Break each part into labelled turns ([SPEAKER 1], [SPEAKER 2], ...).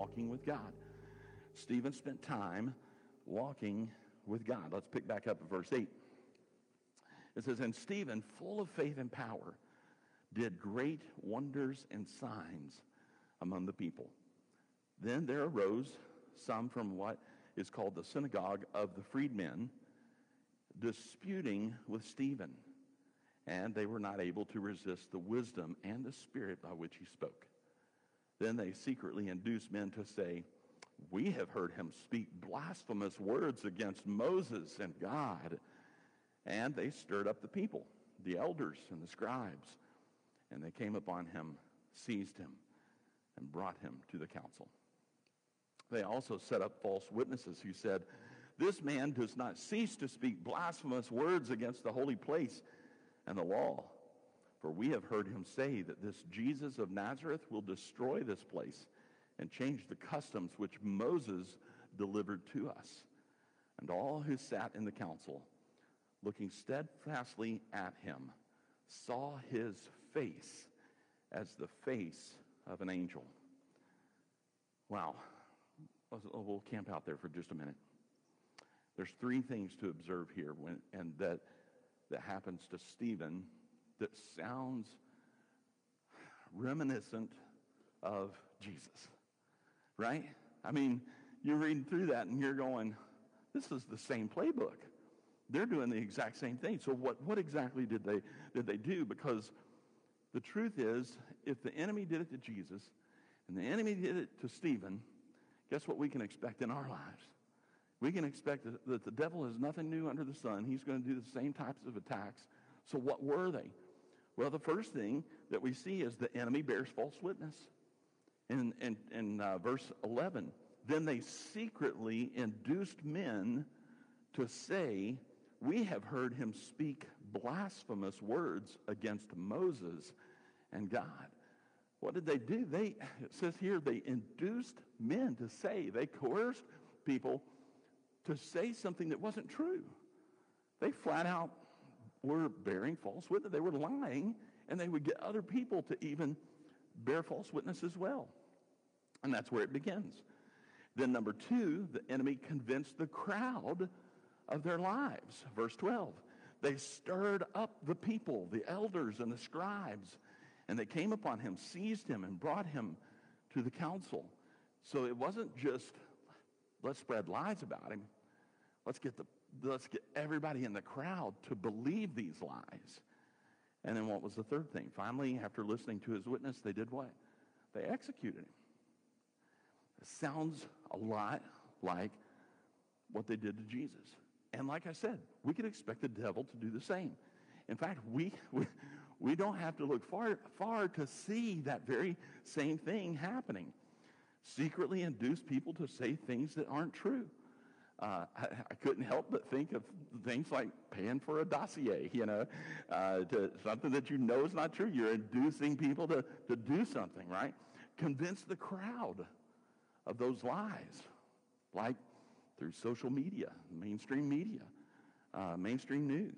[SPEAKER 1] walking with God. Stephen spent time walking with God. Let's pick back up at verse 8. It says, And Stephen, full of faith and power, did great wonders and signs among the people. Then there arose some from what is called the synagogue of the freedmen, disputing with Stephen. And they were not able to resist the wisdom and the spirit by which he spoke. Then they secretly induced men to say, We have heard him speak blasphemous words against Moses and God. And they stirred up the people, the elders and the scribes. And they came upon him, seized him, and brought him to the council. They also set up false witnesses who said, This man does not cease to speak blasphemous words against the holy place and the law. For we have heard him say that this Jesus of Nazareth will destroy this place and change the customs which Moses delivered to us. And all who sat in the council, looking steadfastly at him, saw his face as the face of an angel. Wow. Oh, we'll camp out there for just a minute. There's three things to observe here, when, and that, that happens to Stephen that sounds reminiscent of Jesus, right? I mean, you're reading through that and you're going, this is the same playbook. They're doing the exact same thing. So what, what exactly did they, did they do? Because the truth is, if the enemy did it to Jesus and the enemy did it to Stephen, guess what we can expect in our lives? We can expect that the devil has nothing new under the sun. He's going to do the same types of attacks. So what were they? Well, the first thing that we see is the enemy bears false witness. In, in, in uh, verse 11, then they secretly induced men to say, We have heard him speak blasphemous words against Moses and God. What did they do? They, it says here, they induced men to say, they coerced people to say something that wasn't true. They flat out were bearing false witness. They were lying, and they would get other people to even bear false witness as well. And that's where it begins. Then, number two, the enemy convinced the crowd of their lives. Verse 12. They stirred up the people, the elders and the scribes, and they came upon him, seized him, and brought him to the council. So it wasn't just, let's spread lies about him. Let's get, the, let's get everybody in the crowd to believe these lies. And then what was the third thing? Finally, after listening to his witness, they did what? They executed him. It sounds a lot like what they did to Jesus. And like I said, we could expect the devil to do the same. In fact, we, we, we don't have to look far, far to see that very same thing happening. Secretly induce people to say things that aren't true. Uh, I, I, couldn't help but think of things like paying for a dossier, you know, uh, to something that you know is not true. You're inducing people to, to do something, right? Convince the crowd of those lies, like through social media, mainstream media, uh, mainstream news.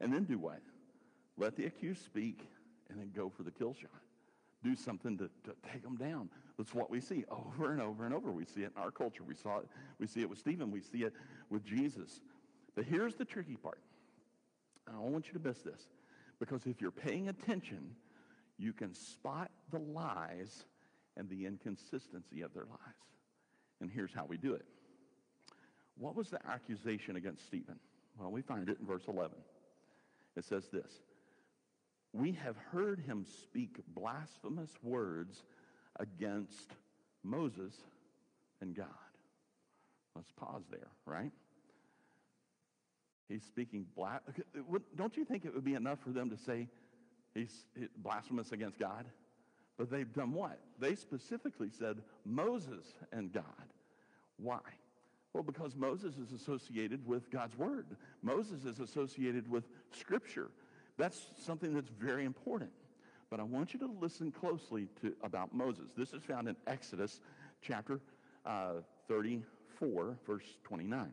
[SPEAKER 1] And then do what? Let the accused speak and then go for the kill shot. Do something to, to take them down. That's what we see over and over and over. We see it in our culture. We saw it. We see it with Stephen. We see it with Jesus. But here's the tricky part. I don't want you to miss this. Because if you're paying attention, you can spot the lies and the inconsistency of their lies. And here's how we do it. What was the accusation against Stephen? Well, we find it in verse 11. It says this We have heard him speak blasphemous words against Moses and God. Let's pause there, right? He's speaking blas. Don't you think it would be enough for them to say he's blasphemous against God? But they've done what? They specifically said Moses and God. Why? Well, because Moses is associated with God's word. Moses is associated with scripture. That's something that's very important. But I want you to listen closely to about Moses. This is found in Exodus chapter uh, 34, verse 29.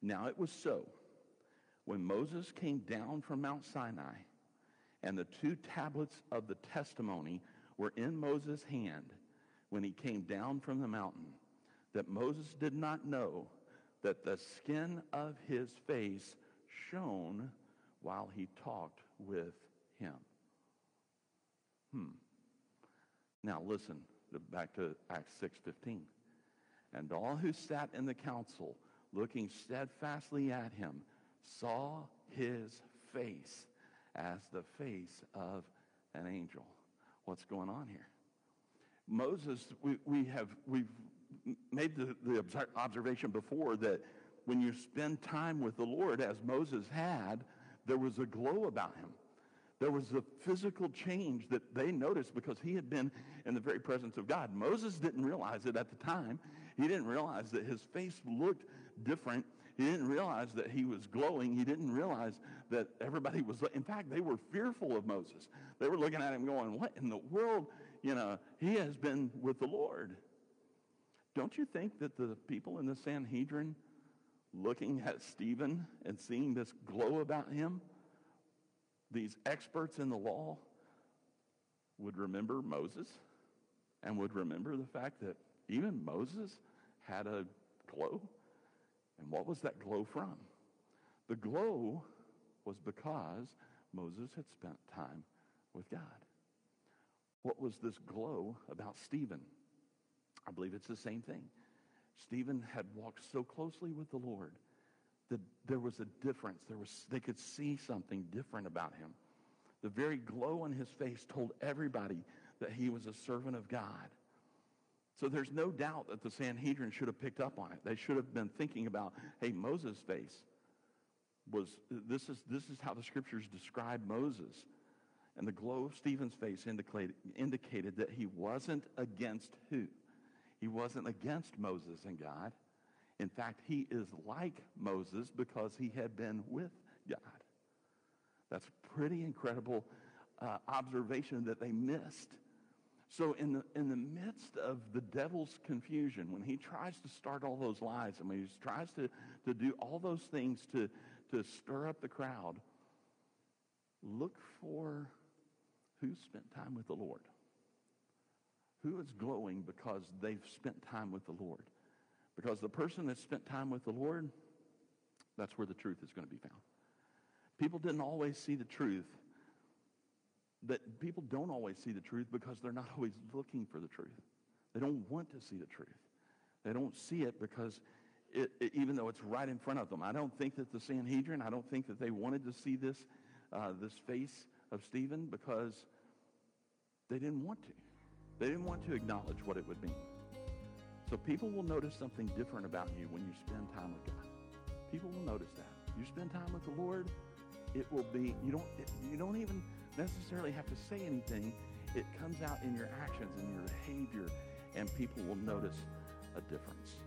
[SPEAKER 1] Now it was so when Moses came down from Mount Sinai and the two tablets of the testimony were in Moses' hand when he came down from the mountain that Moses did not know that the skin of his face shone while he talked with him. Now listen back to Acts 6:15. And all who sat in the council, looking steadfastly at him, saw his face as the face of an angel. What's going on here? Moses, we, we have, we've made the, the observation before that when you spend time with the Lord, as Moses had, there was a glow about him. There was a physical change that they noticed because he had been in the very presence of God. Moses didn't realize it at the time. He didn't realize that his face looked different. He didn't realize that he was glowing. He didn't realize that everybody was, in fact, they were fearful of Moses. They were looking at him going, what in the world? You know, he has been with the Lord. Don't you think that the people in the Sanhedrin looking at Stephen and seeing this glow about him, these experts in the law would remember Moses and would remember the fact that even Moses had a glow. And what was that glow from? The glow was because Moses had spent time with God. What was this glow about Stephen? I believe it's the same thing. Stephen had walked so closely with the Lord that there was a difference. There was, they could see something different about him. The very glow on his face told everybody that he was a servant of God. So there's no doubt that the Sanhedrin should have picked up on it. They should have been thinking about, hey, Moses' face was, this is, this is how the scriptures describe Moses. And the glow of Stephen's face indicated, indicated that he wasn't against who? He wasn't against Moses and God. In fact, he is like Moses because he had been with God. That's pretty incredible uh, observation that they missed. So in the, in the midst of the devil's confusion, when he tries to start all those lies, and when he tries to, to do all those things to, to stir up the crowd, look for who spent time with the Lord. Who is glowing because they've spent time with the Lord? Because the person that spent time with the Lord, that's where the truth is going to be found. People didn't always see the truth. That people don't always see the truth because they're not always looking for the truth. They don't want to see the truth. They don't see it because it, it, even though it's right in front of them. I don't think that the Sanhedrin, I don't think that they wanted to see this, uh, this face of Stephen because they didn't want to. They didn't want to acknowledge what it would mean. So people will notice something different about you when you spend time with God. People will notice that. You spend time with the Lord, it will be, you don't, you don't even necessarily have to say anything. It comes out in your actions and your behavior, and people will notice a difference.